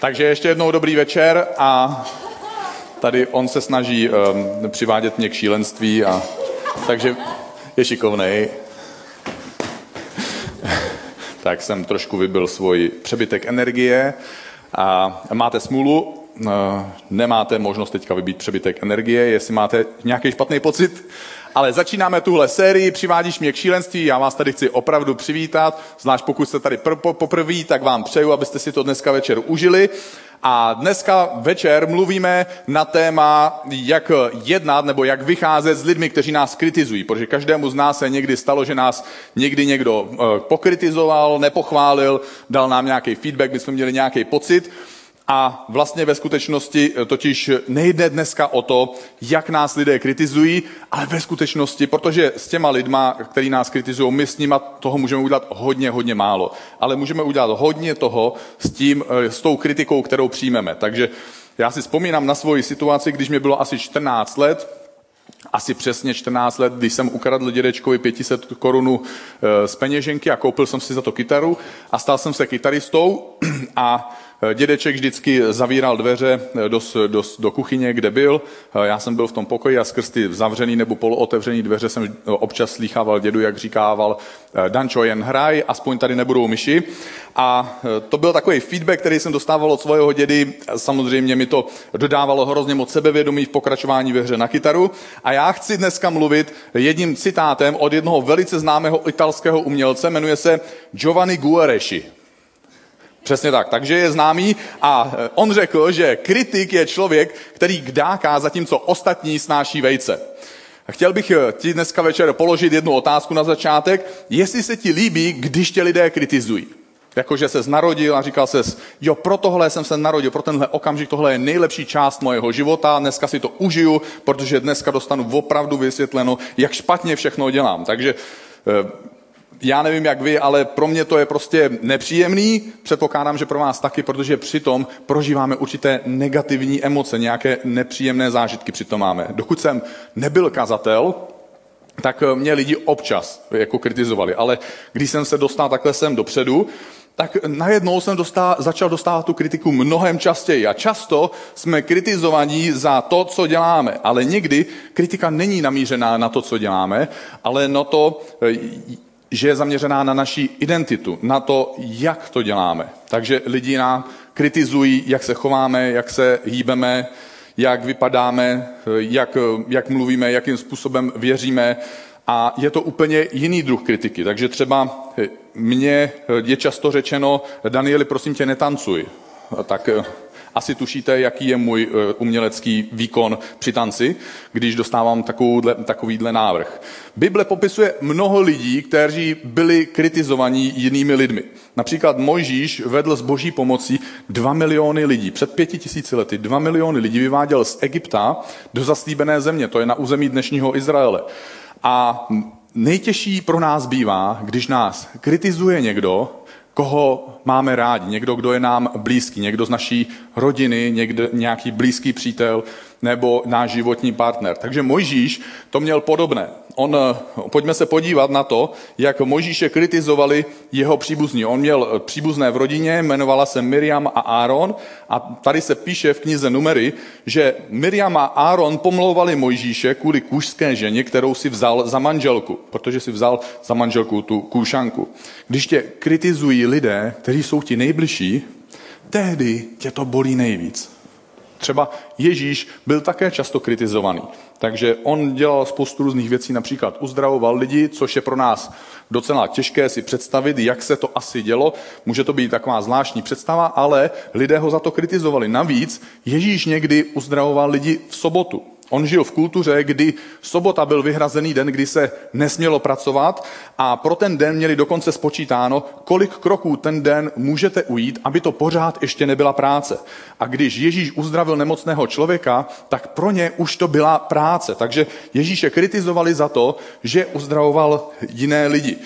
Takže ještě jednou dobrý večer a tady on se snaží um, přivádět mě k šílenství a takže je šikovnej. tak jsem trošku vybil svůj přebytek energie a máte smůlu, uh, nemáte možnost teďka vybít přebytek energie, jestli máte nějaký špatný pocit, ale začínáme tuhle sérii, přivádíš mě k šílenství, já vás tady chci opravdu přivítat, zvlášť pokud jste tady pr- poprvé, tak vám přeju, abyste si to dneska večer užili. A dneska večer mluvíme na téma, jak jednat nebo jak vycházet s lidmi, kteří nás kritizují, protože každému z nás se někdy stalo, že nás někdy někdo eh, pokritizoval, nepochválil, dal nám nějaký feedback, my jsme měli nějaký pocit. A vlastně ve skutečnosti eh, totiž nejde dneska o to, jak nás lidé kritizují, ale ve skutečnosti, protože s těma lidma, který nás kritizují, my s nima toho můžeme udělat hodně, hodně málo. Ale můžeme udělat hodně toho s, tím, eh, s tou kritikou, kterou přijmeme. Takže já si vzpomínám na svoji situaci, když mi bylo asi 14 let, asi přesně 14 let, když jsem ukradl dědečkovi 500 korunů eh, z peněženky a koupil jsem si za to kytaru a stal jsem se kytaristou a Eh, dědeček vždycky zavíral dveře eh, do, do, do kuchyně, kde byl. Eh, já jsem byl v tom pokoji a skrz ty zavřený nebo polootevřený dveře jsem občas slýchával dědu, jak říkával Dančo, jen hraj, aspoň tady nebudou myši. A to byl takový feedback, který jsem dostával od svého dědy. Samozřejmě mi to dodávalo hrozně moc sebevědomí v pokračování ve hře na kytaru. A já chci dneska mluvit jedním citátem od jednoho velice známého italského umělce, jmenuje se Giovanni Guareschi. Přesně tak. Takže je známý a e, on řekl, že kritik je člověk, který kdáká, zatímco ostatní snáší vejce. Chtěl bych e, ti dneska večer položit jednu otázku na začátek. Jestli se ti líbí, když tě lidé kritizují. Jakože se narodil a říkal se, jo, pro tohle jsem se narodil, pro tenhle okamžik, tohle je nejlepší část mojeho života, dneska si to užiju, protože dneska dostanu opravdu vysvětleno, jak špatně všechno dělám. Takže e, já nevím jak vy, ale pro mě to je prostě nepříjemný. Předpokládám, že pro vás taky, protože přitom prožíváme určité negativní emoce, nějaké nepříjemné zážitky přitom máme. Dokud jsem nebyl kazatel, tak mě lidi občas jako kritizovali, ale když jsem se dostal takhle sem dopředu, tak najednou jsem dostal, začal dostávat tu kritiku mnohem častěji. A často jsme kritizovaní za to, co děláme. Ale někdy kritika není namířená na to, co děláme, ale na to, že je zaměřená na naši identitu, na to, jak to děláme. Takže lidi nám kritizují, jak se chováme, jak se hýbeme, jak vypadáme, jak, jak mluvíme, jakým způsobem věříme. A je to úplně jiný druh kritiky. Takže třeba mně je často řečeno, Danieli, prosím tě, netancuj. Tak asi tušíte, jaký je můj eh, umělecký výkon při tanci, když dostávám takovouhle, takovýhle návrh. Bible popisuje mnoho lidí, kteří byli kritizovaní jinými lidmi. Například Mojžíš vedl s boží pomocí dva miliony lidí. Před pěti tisíci lety dva miliony lidí vyváděl z Egypta do zaslíbené země, to je na území dnešního Izraele. A nejtěžší pro nás bývá, když nás kritizuje někdo, koho máme rádi, někdo, kdo je nám blízký, někdo z naší rodiny, někdo, nějaký blízký přítel nebo náš životní partner. Takže Mojžíš to měl podobné on, eh, pojďme se podívat na to, jak Mojžíše kritizovali jeho příbuzní. On měl eh, příbuzné v rodině, jmenovala se Miriam a Áron a tady se píše v knize Numery, že Miriam a Áron pomlouvali Mojžíše kvůli kůžské ženě, kterou si vzal za manželku, protože si vzal za manželku tu kůšanku. Když tě kritizují lidé, kteří jsou ti nejbližší, tehdy tě to bolí nejvíc. Třeba Ježíš byl také často kritizovaný. Takže on dělal spoustu různých věcí, například uzdravoval lidi, což je pro nás docela těžké si představit, jak se to asi dělo. Může to být taková zvláštní představa, ale lidé ho za to kritizovali. Navíc Ježíš někdy uzdravoval lidi v sobotu. On žil v kultuře, kdy sobota byl vyhrazený den, kdy se nesmělo pracovat a pro ten den měli dokonce spočítáno, kolik kroků ten den můžete ujít, aby to pořád ještě nebyla práce. A když Ježíš uzdravil nemocného člověka, tak pro ně už to byla práce. Takže Ježíše kritizovali za to, že uzdravoval jiné lidi.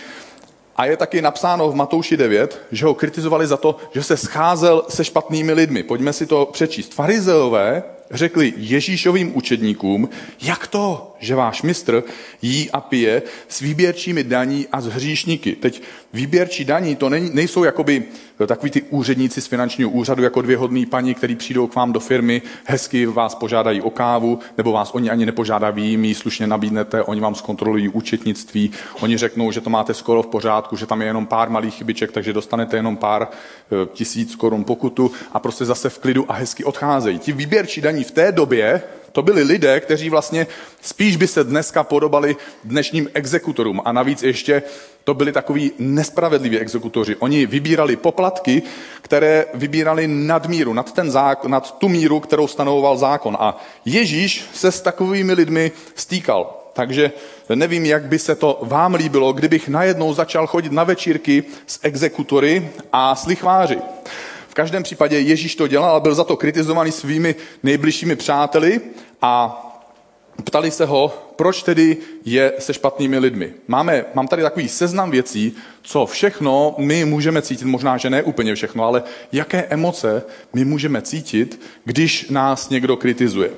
A je taky napsáno v Matouši 9, že ho kritizovali za to, že se scházel se špatnými lidmi. Pojďme si to přečíst. Farizeové řekli Ježíšovým učedníkům, jak to, že váš mistr jí a pije s výběrčími daní a s hříšníky. Teď výběrčí daní to nejsou jakoby takový ty úředníci z finančního úřadu, jako dvě hodný paní, který přijdou k vám do firmy, hezky vás požádají o kávu, nebo vás oni ani nepožádají, ji slušně nabídnete, oni vám zkontrolují účetnictví, oni řeknou, že to máte skoro v pořádku, že tam je jenom pár malých chybiček, takže dostanete jenom pár e, tisíc korun pokutu a prostě zase v klidu a hezky odcházejí. Ti výběrčí daní v té době to byli lidé, kteří vlastně spíš by se dneska podobali dnešním exekutorům. A navíc ještě to byli takový nespravedliví exekutoři. Oni vybírali poplatky, které vybírali nad míru, nad, ten zákon, nad tu míru, kterou stanovoval zákon. A Ježíš se s takovými lidmi stýkal. Takže nevím, jak by se to vám líbilo, kdybych najednou začal chodit na večírky s exekutory a s lichváři. V každém případě Ježíš to dělal a byl za to kritizovaný svými nejbližšími přáteli a ptali se ho, proč tedy je se špatnými lidmi. Máme, mám tady takový seznam věcí, co všechno my můžeme cítit, možná, že ne úplně všechno, ale jaké emoce my můžeme cítit, když nás někdo kritizuje.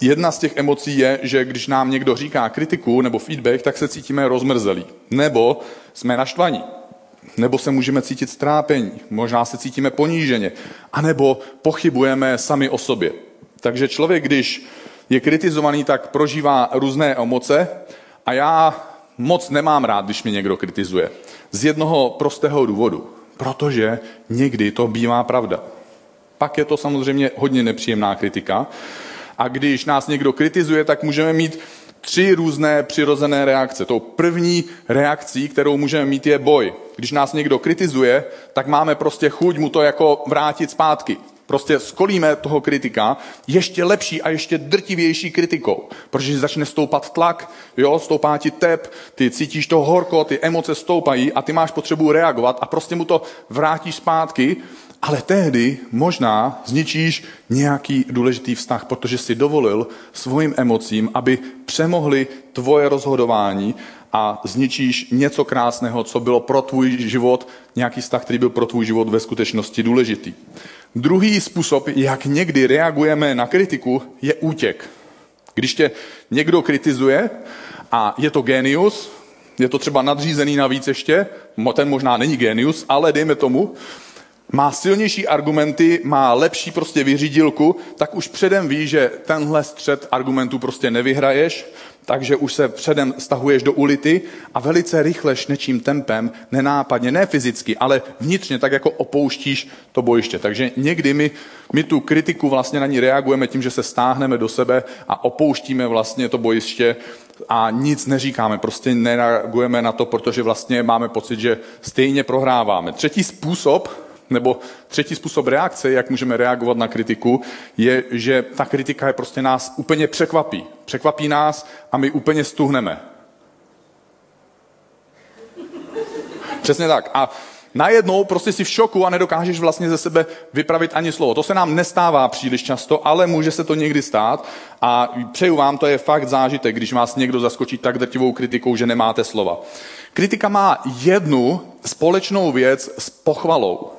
Jedna z těch emocí je, že když nám někdo říká kritiku nebo feedback, tak se cítíme rozmrzelí. Nebo jsme naštvaní nebo se můžeme cítit strápení, možná se cítíme poníženě, anebo pochybujeme sami o sobě. Takže člověk, když je kritizovaný, tak prožívá různé emoce a já moc nemám rád, když mě někdo kritizuje. Z jednoho prostého důvodu. Protože někdy to bývá pravda. Pak je to samozřejmě hodně nepříjemná kritika. A když nás někdo kritizuje, tak můžeme mít tři různé přirozené reakce. Tou první reakcí, kterou můžeme mít, je boj. Když nás někdo kritizuje, tak máme prostě chuť mu to jako vrátit zpátky. Prostě skolíme toho kritika ještě lepší a ještě drtivější kritikou, protože začne stoupat tlak, jo, stoupá ti tep, ty cítíš to horko, ty emoce stoupají a ty máš potřebu reagovat a prostě mu to vrátíš zpátky ale tehdy možná zničíš nějaký důležitý vztah, protože si dovolil svým emocím, aby přemohli tvoje rozhodování a zničíš něco krásného, co bylo pro tvůj život, nějaký vztah, který byl pro tvůj život ve skutečnosti důležitý. Druhý způsob, jak někdy reagujeme na kritiku, je útěk. Když tě někdo kritizuje a je to genius, je to třeba nadřízený navíc ještě, ten možná není genius, ale dejme tomu, má silnější argumenty, má lepší prostě vyřídilku, tak už předem ví, že tenhle střed argumentů prostě nevyhraješ, takže už se předem stahuješ do ulity a velice rychle šnečím tempem, nenápadně, ne fyzicky, ale vnitřně tak jako opouštíš to bojiště. Takže někdy my, my tu kritiku vlastně na ní reagujeme tím, že se stáhneme do sebe a opouštíme vlastně to bojiště a nic neříkáme, prostě nereagujeme na to, protože vlastně máme pocit, že stejně prohráváme. Třetí způsob, nebo třetí způsob reakce, jak můžeme reagovat na kritiku, je, že ta kritika je prostě nás úplně překvapí. Překvapí nás a my úplně stuhneme. Přesně tak. A najednou prostě si v šoku a nedokážeš vlastně ze sebe vypravit ani slovo. To se nám nestává příliš často, ale může se to někdy stát a přeju vám, to je fakt zážitek, když vás někdo zaskočí tak drtivou kritikou, že nemáte slova. Kritika má jednu společnou věc s pochvalou.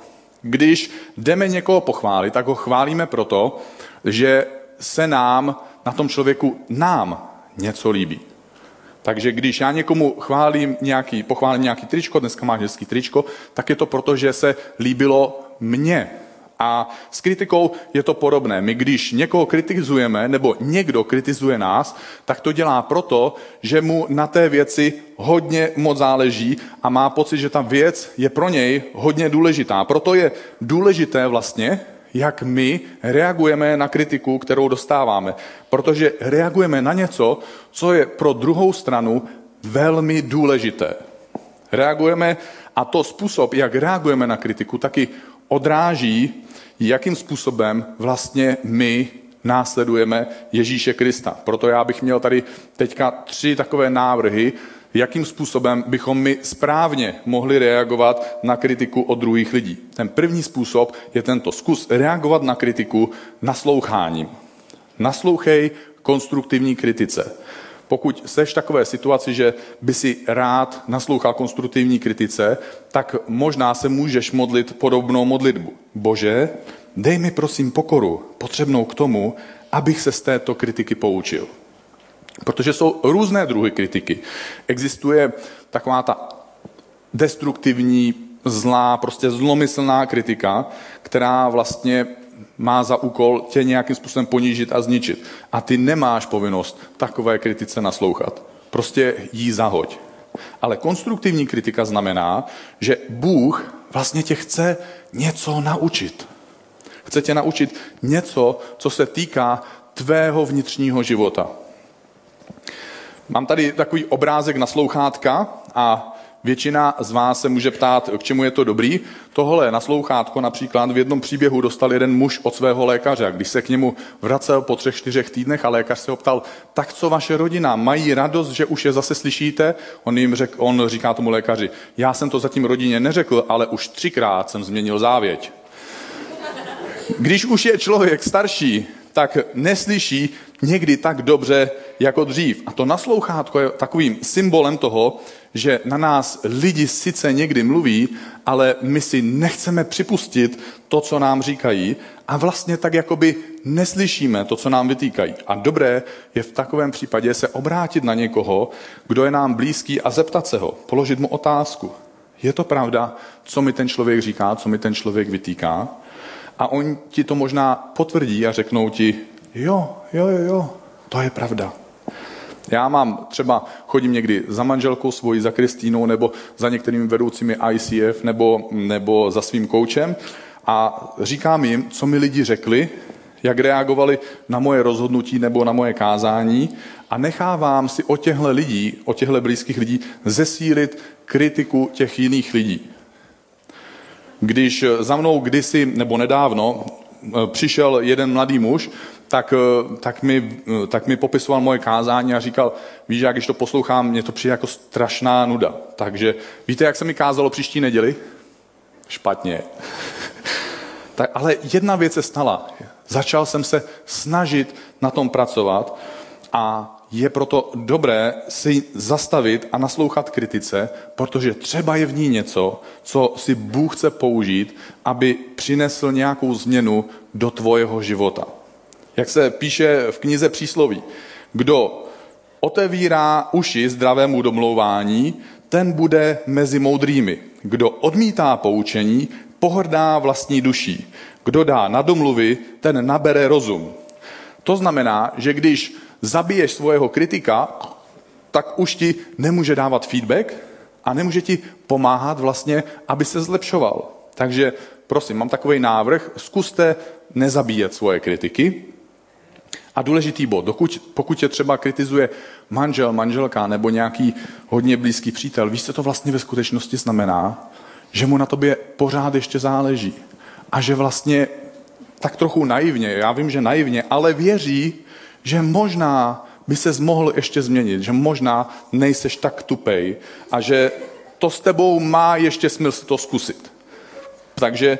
Když jdeme někoho pochválit, tak ho chválíme proto, že se nám na tom člověku nám něco líbí. Takže když já někomu chválím nějaký, pochválím nějaký tričko, dneska máš hezký tričko, tak je to proto, že se líbilo mně. A s kritikou je to podobné. My když někoho kritizujeme, nebo někdo kritizuje nás, tak to dělá proto, že mu na té věci hodně moc záleží a má pocit, že ta věc je pro něj hodně důležitá. Proto je důležité vlastně, jak my reagujeme na kritiku, kterou dostáváme. Protože reagujeme na něco, co je pro druhou stranu velmi důležité. Reagujeme a to způsob, jak reagujeme na kritiku, taky odráží, jakým způsobem vlastně my následujeme Ježíše Krista. Proto já bych měl tady teďka tři takové návrhy, jakým způsobem bychom my správně mohli reagovat na kritiku od druhých lidí. Ten první způsob je tento zkus reagovat na kritiku nasloucháním. Naslouchej konstruktivní kritice. Pokud seš v takové situaci, že by si rád naslouchal konstruktivní kritice, tak možná se můžeš modlit podobnou modlitbu. Bože, dej mi prosím pokoru, potřebnou k tomu, abych se z této kritiky poučil. Protože jsou různé druhy kritiky. Existuje taková ta destruktivní, zlá, prostě zlomyslná kritika, která vlastně má za úkol tě nějakým způsobem ponížit a zničit. A ty nemáš povinnost takové kritice naslouchat. Prostě jí zahoď. Ale konstruktivní kritika znamená, že Bůh vlastně tě chce něco naučit. Chce tě naučit něco, co se týká tvého vnitřního života. Mám tady takový obrázek na slouchátka a Většina z vás se může ptát, k čemu je to dobrý. Tohle naslouchátko například v jednom příběhu dostal jeden muž od svého lékaře. Když se k němu vracel po třech, čtyřech týdnech a lékař se ho ptal, tak co vaše rodina, mají radost, že už je zase slyšíte? On, jim řek, on říká tomu lékaři, já jsem to zatím rodině neřekl, ale už třikrát jsem změnil závěť. Když už je člověk starší, tak neslyší někdy tak dobře jako dřív. A to naslouchátko je takovým symbolem toho, že na nás lidi sice někdy mluví, ale my si nechceme připustit to, co nám říkají a vlastně tak jakoby neslyšíme to, co nám vytýkají. A dobré je v takovém případě se obrátit na někoho, kdo je nám blízký a zeptat se ho, položit mu otázku. Je to pravda, co mi ten člověk říká, co mi ten člověk vytýká? A on ti to možná potvrdí a řeknou ti, jo, jo, jo, jo, to je pravda. Já mám třeba, chodím někdy za manželkou svojí, za Kristýnou, nebo za některými vedoucími ICF, nebo, nebo za svým koučem a říkám jim, co mi lidi řekli, jak reagovali na moje rozhodnutí nebo na moje kázání a nechávám si o těchto lidí, o těchto blízkých lidí zesílit kritiku těch jiných lidí. Když za mnou kdysi nebo nedávno přišel jeden mladý muž tak, eh, tak, mi, eh, tak mi popisoval moje kázání a říkal, víš, jak když to poslouchám, mě to přijde jako strašná nuda. Takže víte, jak se mi kázalo příští neděli? Špatně. tak, ale jedna věc se stala. Začal jsem se snažit na tom pracovat a je proto dobré si zastavit a naslouchat kritice, protože třeba je v ní něco, co si Bůh chce použít, aby přinesl nějakou změnu do tvojeho života. Jak se píše v knize Přísloví, kdo otevírá uši zdravému domlouvání, ten bude mezi moudrými. Kdo odmítá poučení, pohrdá vlastní duší. Kdo dá na domluvy, ten nabere rozum. To znamená, že když zabiješ svého kritika, tak už ti nemůže dávat feedback a nemůže ti pomáhat vlastně, aby se zlepšoval. Takže prosím, mám takový návrh, zkuste nezabíjet svoje kritiky, a důležitý bod, dokud, pokud tě třeba kritizuje manžel, manželka nebo nějaký hodně blízký přítel, víš, co to vlastně ve skutečnosti znamená? Že mu na tobě pořád ještě záleží. A že vlastně tak trochu naivně, já vím, že naivně, ale věří, že možná by se mohl ještě změnit, že možná nejseš tak tupej a že to s tebou má ještě smysl to zkusit. Takže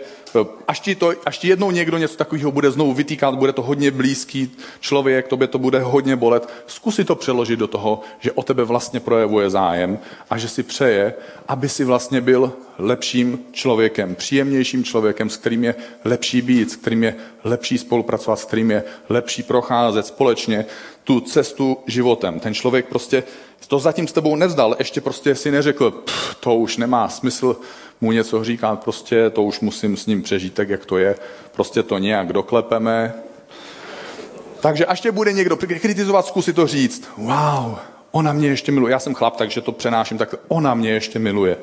až ti, to, až ti jednou někdo něco takového bude znovu vytýkat, bude to hodně blízký člověk, tobě to bude hodně bolet, zkusi to přeložit do toho, že o tebe vlastně projevuje zájem a že si přeje, aby si vlastně byl lepším člověkem, příjemnějším člověkem, s kterým je lepší být, s kterým je lepší spolupracovat, s kterým je lepší procházet společně tu cestu životem. Ten člověk prostě to zatím s tebou nevzdal, ještě prostě si neřekl, to už nemá smysl mu něco říkat, prostě to už musím s ním přežít tak, jak to je, prostě to nějak doklepeme. Takže až tě bude někdo kritizovat, zkusit to říct. Wow, ona mě ještě miluje. Já jsem chlap, takže to přenáším tak. Ona mě ještě miluje.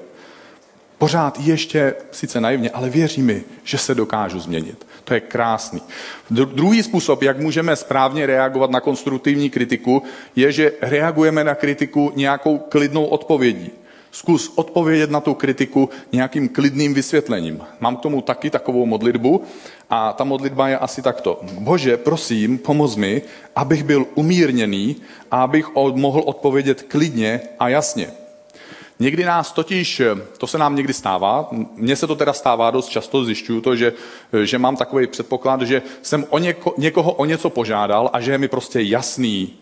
Pořád ještě, sice naivně, ale věří mi, že se dokážu změnit. To je krásný. Druhý způsob, jak můžeme správně reagovat na konstruktivní kritiku, je, že reagujeme na kritiku nějakou klidnou odpovědí. Zkus odpovědět na tu kritiku nějakým klidným vysvětlením. Mám k tomu taky takovou modlitbu a ta modlitba je asi takto. Bože, prosím, pomoz mi, abych byl umírněný a abych mohl odpovědět klidně a jasně. Někdy nás totiž, to se nám někdy stává, mně se to teda stává dost často, zjišťuju to, že, že mám takový předpoklad, že jsem o něko, někoho o něco požádal a že je mi prostě jasný,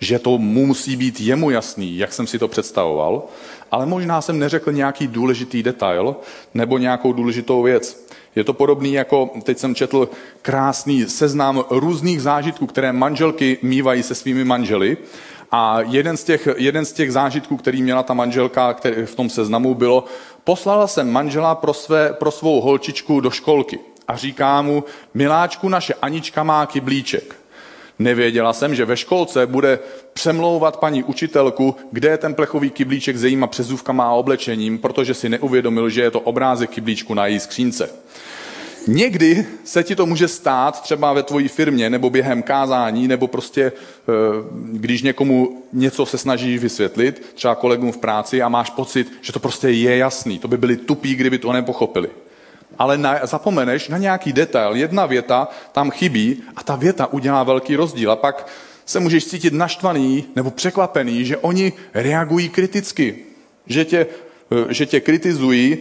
že to mu musí být jemu jasný, jak jsem si to představoval, ale možná jsem neřekl nějaký důležitý detail nebo nějakou důležitou věc. Je to podobný jako, teď jsem četl krásný seznam různých zážitků, které manželky mývají se svými manželi. A jeden z těch, jeden z těch zážitků, který měla ta manželka který v tom seznamu, bylo, poslala jsem manžela pro, své, pro svou holčičku do školky a říká mu, miláčku, naše Anička má kyblíček. Nevěděla jsem, že ve školce bude přemlouvat paní učitelku, kde je ten plechový kyblíček s jejíma přezůvkama a oblečením, protože si neuvědomil, že je to obrázek kyblíčku na její skřínce. Někdy se ti to může stát třeba ve tvojí firmě nebo během kázání, nebo prostě eh, když někomu něco se snažíš vysvětlit, třeba kolegům v práci a máš pocit, že to prostě je jasný. To by byli tupí, kdyby to nepochopili ale na, zapomeneš na nějaký detail. Jedna věta tam chybí a ta věta udělá velký rozdíl. A pak se můžeš cítit naštvaný nebo překvapený, že oni reagují kriticky, že tě, eh, že tě kritizují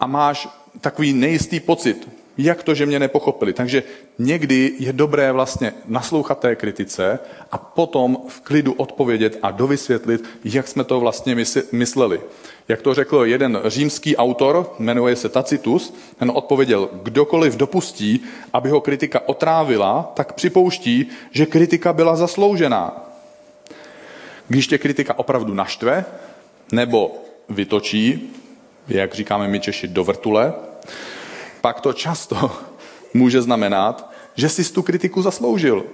a máš takový nejistý pocit. Jak to, že mě nepochopili? Takže někdy je dobré vlastně naslouchat té kritice a potom v klidu odpovědět a dovysvětlit, jak jsme to vlastně mysleli. Jak to řekl jeden římský autor, jmenuje se Tacitus, ten odpověděl, kdokoliv dopustí, aby ho kritika otrávila, tak připouští, že kritika byla zasloužená. Když tě kritika opravdu naštve, nebo vytočí, jak říkáme my Češi, do vrtule, pak to často může znamenat, že jsi tu kritiku zasloužil.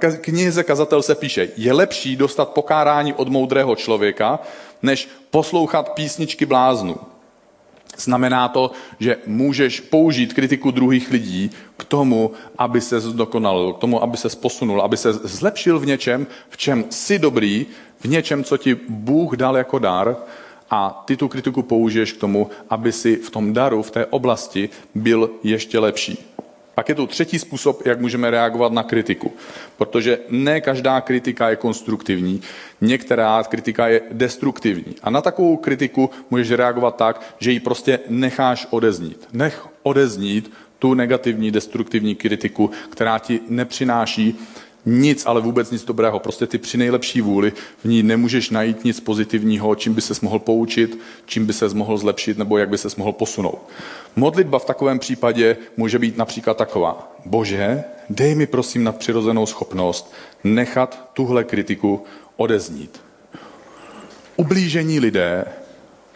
V knize Kazatel se píše, je lepší dostat pokárání od moudrého člověka, než poslouchat písničky bláznů. Znamená to, že můžeš použít kritiku druhých lidí k tomu, aby se zdokonalil, k tomu, aby se posunul, aby se zlepšil v něčem, v čem jsi dobrý, v něčem, co ti Bůh dal jako dar a ty tu kritiku použiješ k tomu, aby si v tom daru, v té oblasti byl ještě lepší. Pak je tu třetí způsob, jak můžeme reagovat na kritiku. Protože ne každá kritika je konstruktivní, některá kritika je destruktivní. A na takovou kritiku můžeš reagovat tak, že ji prostě necháš odeznít. Nech odeznít tu negativní, destruktivní kritiku, která ti nepřináší nic, ale vůbec nic dobrého. Prostě ty při nejlepší vůli v ní nemůžeš najít nic pozitivního, čím by se mohl poučit, čím by se mohl zlepšit nebo jak by se mohl posunout. Modlitba v takovém případě může být například taková. Bože, dej mi prosím na přirozenou schopnost nechat tuhle kritiku odeznít. Ublížení lidé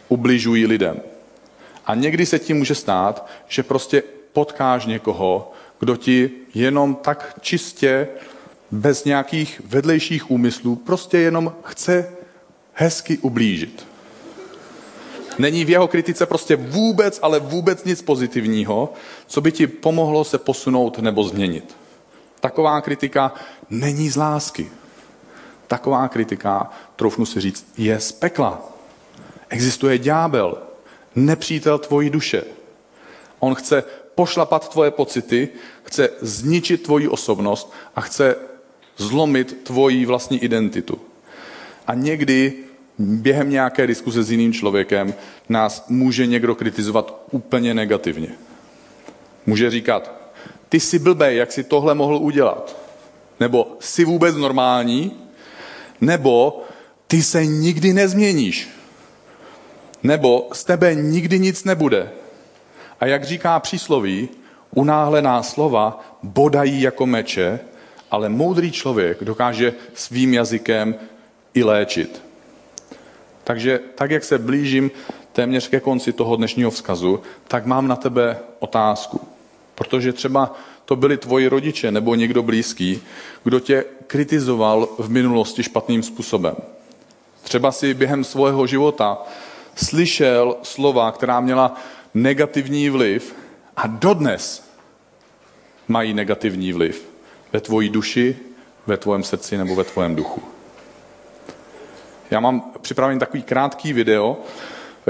ubližují lidem. A někdy se ti může stát, že prostě potkáš někoho, kdo ti jenom tak čistě bez nějakých vedlejších úmyslů, prostě jenom chce hezky ublížit. Není v jeho kritice prostě vůbec, ale vůbec nic pozitivního, co by ti pomohlo se posunout nebo změnit. Taková kritika není z lásky. Taková kritika, troufnu si říct, je z pekla. Existuje ďábel, nepřítel tvojí duše. On chce pošlapat tvoje pocity, chce zničit tvoji osobnost a chce zlomit tvoji vlastní identitu. A někdy během nějaké diskuze s jiným člověkem nás může někdo kritizovat úplně negativně. Může říkat, ty jsi blbej, jak si tohle mohl udělat. Nebo jsi vůbec normální, nebo ty se nikdy nezměníš. Nebo z tebe nikdy nic nebude. A jak říká přísloví, unáhlená slova bodají jako meče ale moudrý člověk dokáže svým jazykem i léčit. Takže tak, jak se blížím téměř ke konci toho dnešního vzkazu, tak mám na tebe otázku. Protože třeba to byli tvoji rodiče nebo někdo blízký, kdo tě kritizoval v minulosti špatným způsobem. Třeba si během svého života slyšel slova, která měla negativní vliv a dodnes mají negativní vliv ve tvojí duši, ve tvém srdci nebo ve tvém duchu. Já mám připravený takový krátký video,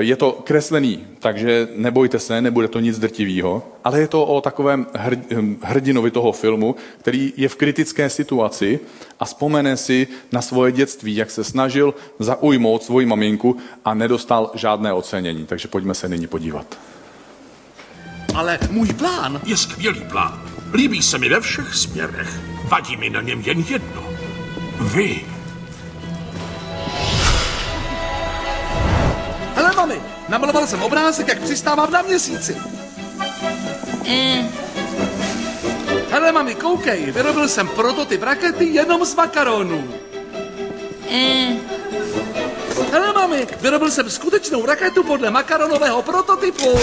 je to kreslený, takže nebojte se, nebude to nic drtivého, ale je to o takovém hrdinovi toho filmu, který je v kritické situaci a vzpomene si na svoje dětství, jak se snažil zaujmout svoji maminku a nedostal žádné ocenění. Takže pojďme se nyní podívat. Ale můj plán je skvělý plán. Líbí se mi ve všech směrech. Vadí mi na něm jen jedno. Vy. Hele, mami, namaloval jsem obrázek, jak přistávám na měsíci. Hele, mami, koukej, vyrobil jsem prototyp rakety jenom z makaronů. Hele, mami, vyrobil jsem skutečnou raketu podle makaronového prototypu.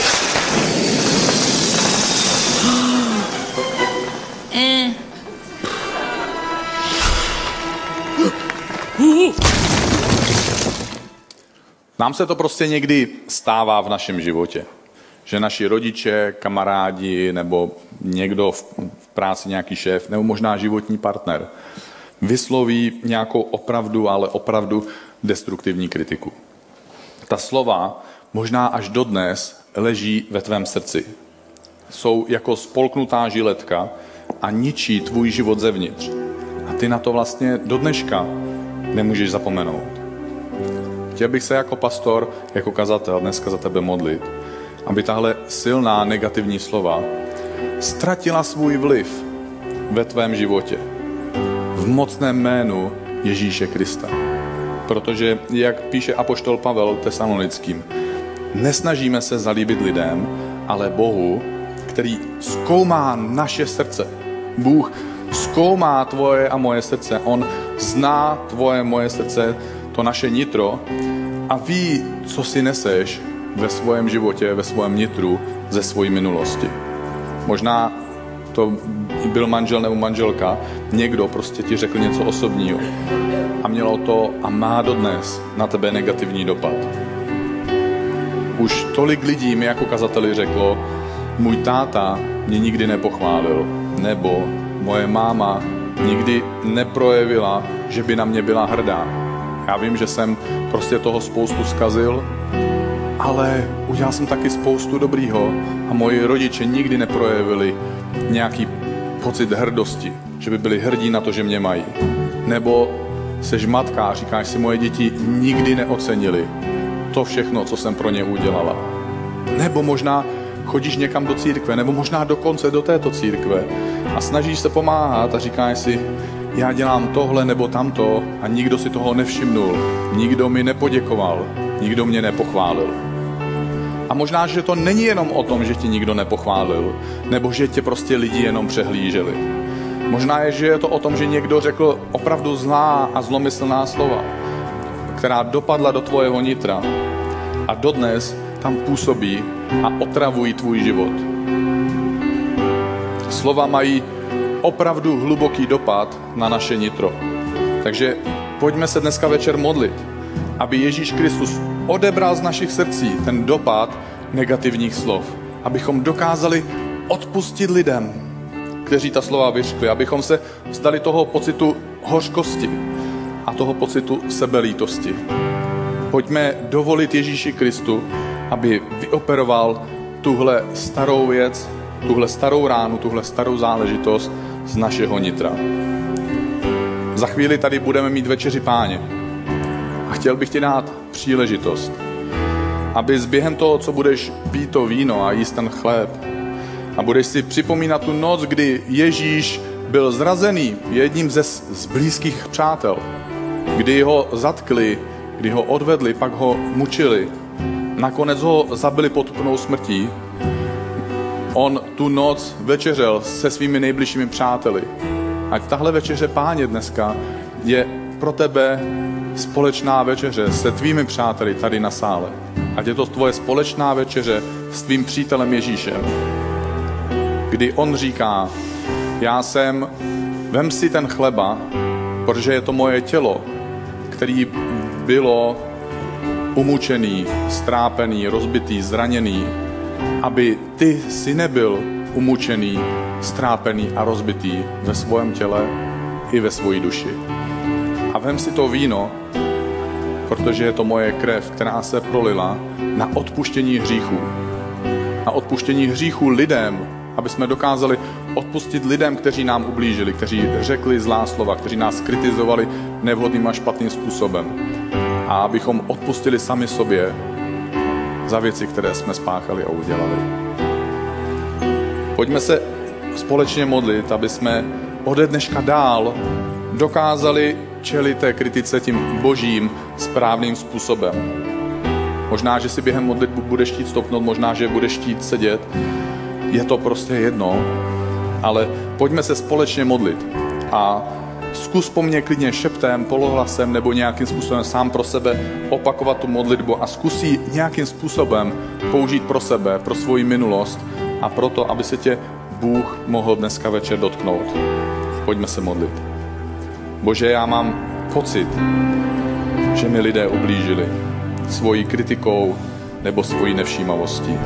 Nám se to prostě někdy stává v našem životě. Že naši rodiče, kamarádi nebo někdo v v práci, nějaký šéf, nebo možná životní partner vysloví nějakou opravdu, ale opravdu destruktivní kritiku. Ta slova možná až dodnes leží ve tvém srdci. Jsou jako spolknutá žiletka a ničí tvůj život zevnitř. A ty na to vlastně do dneška nemůžeš zapomenout. Chtěl bych se jako pastor, jako kazatel dneska za tebe modlit, aby tahle silná negativní slova ztratila svůj vliv ve tvém životě. V mocném jménu Ježíše Krista. Protože, jak píše apoštol Pavel tesanolickým, nesnažíme se zalíbit lidem, ale Bohu, který zkoumá naše srdce. Bůh zkoumá tvoje a moje srdce. On zná tvoje, moje srdce, to naše nitro a ví, co si neseš ve svém životě, ve svém nitru ze svojí minulosti. Možná to byl manžel nebo manželka, někdo prostě ti řekl něco osobního a mělo to a má dodnes na tebe negativní dopad. Už tolik lidí mi jako kazateli řeklo, můj táta mě nikdy nepochválil, nebo moje máma nikdy neprojevila, že by na mě byla hrdá. Já vím, že jsem prostě toho spoustu zkazil, ale udělal jsem taky spoustu dobrýho a moji rodiče nikdy neprojevili nějaký pocit hrdosti, že by byli hrdí na to, že mě mají. Nebo seš matka a říkáš si, moje děti nikdy neocenili to všechno, co jsem pro ně udělala. Nebo možná chodíš někam do církve, nebo možná dokonce do této církve a snažíš se pomáhat a říkáš si, já dělám tohle nebo tamto a nikdo si toho nevšimnul, nikdo mi nepoděkoval, nikdo mě nepochválil. A možná, že to není jenom o tom, že ti nikdo nepochválil, nebo že tě prostě lidi jenom přehlíželi. Možná je, že je to o tom, že někdo řekl opravdu zlá a zlomyslná slova, která dopadla do tvojeho nitra a dodnes tam působí a otravují tvůj život. Slova mají opravdu hluboký dopad na naše nitro. Takže pojďme se dneska večer modlit, aby Ježíš Kristus odebral z našich srdcí ten dopad negativních slov. Abychom dokázali odpustit lidem, kteří ta slova vyřkli. Abychom se vzdali toho pocitu hořkosti a toho pocitu sebelítosti. Pojďme dovolit Ježíši Kristu, aby vyoperoval tuhle starou věc, tuhle starou ránu, tuhle starou záležitost z našeho nitra. Za chvíli tady budeme mít večeři páně. A chtěl bych ti dát příležitost, aby během toho, co budeš pít to víno a jíst ten chléb, a budeš si připomínat tu noc, kdy Ježíš byl zrazený jedním ze z blízkých přátel, kdy ho zatkli, kdy ho odvedli, pak ho mučili, nakonec ho zabili potupnou smrtí, on tu noc večeřel se svými nejbližšími přáteli. Ať tahle večeře páně dneska je pro tebe společná večeře se tvými přáteli tady na sále. Ať je to tvoje společná večeře s tvým přítelem Ježíšem. Kdy on říká, já jsem, vem si ten chleba, protože je to moje tělo, který bylo umučený, strápený, rozbitý, zraněný, aby ty si nebyl umučený, strápený a rozbitý ve svém těle i ve svoji duši. A vem si to víno, protože je to moje krev, která se prolila na odpuštění hříchů. Na odpuštění hříchů lidem, aby jsme dokázali odpustit lidem, kteří nám ublížili, kteří řekli zlá slova, kteří nás kritizovali nevhodným a špatným způsobem. A abychom odpustili sami sobě za věci, které jsme spáchali a udělali. Pojďme se společně modlit, aby jsme ode dneška dál dokázali čelit té kritice tím božím správným způsobem. Možná, že si během modlitbu budeš chtít stopnout, možná, že budeš chtít sedět. Je to prostě jedno, ale pojďme se společně modlit. A zkus po mně klidně šeptem, polohlasem nebo nějakým způsobem sám pro sebe opakovat tu modlitbu a zkus ji nějakým způsobem použít pro sebe, pro svoji minulost a proto, aby se tě Bůh mohl dneska večer dotknout. Pojďme se modlit. Bože, já mám pocit, že mi lidé ublížili svojí kritikou nebo svojí nevšímavostí.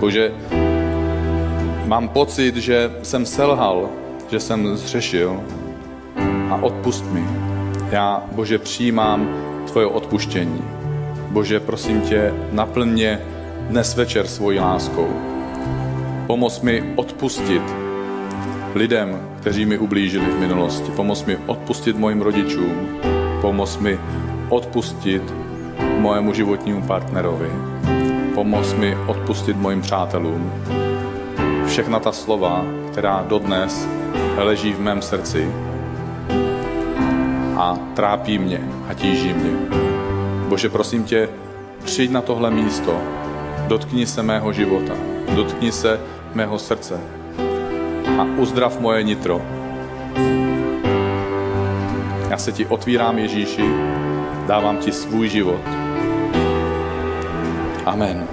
Bože, mám pocit, že jsem selhal, že jsem zřešil a odpust mi. Já, Bože, přijímám Tvoje odpuštění. Bože, prosím tě, naplň mě dnes večer svojí láskou. Pomoz mi odpustit lidem, kteří mi ublížili v minulosti. Pomoz mi odpustit mojim rodičům. Pomoz mi odpustit mojemu životnímu partnerovi. Pomoz mi odpustit mojim přátelům. Všechna ta slova, která dodnes leží v mém srdci trápí mě a tíží mě. Bože, prosím tě, přijď na tohle místo, dotkni se mého života, dotkni se mého srdce a uzdrav moje nitro. Já se ti otvírám, Ježíši, dávám ti svůj život. Amen.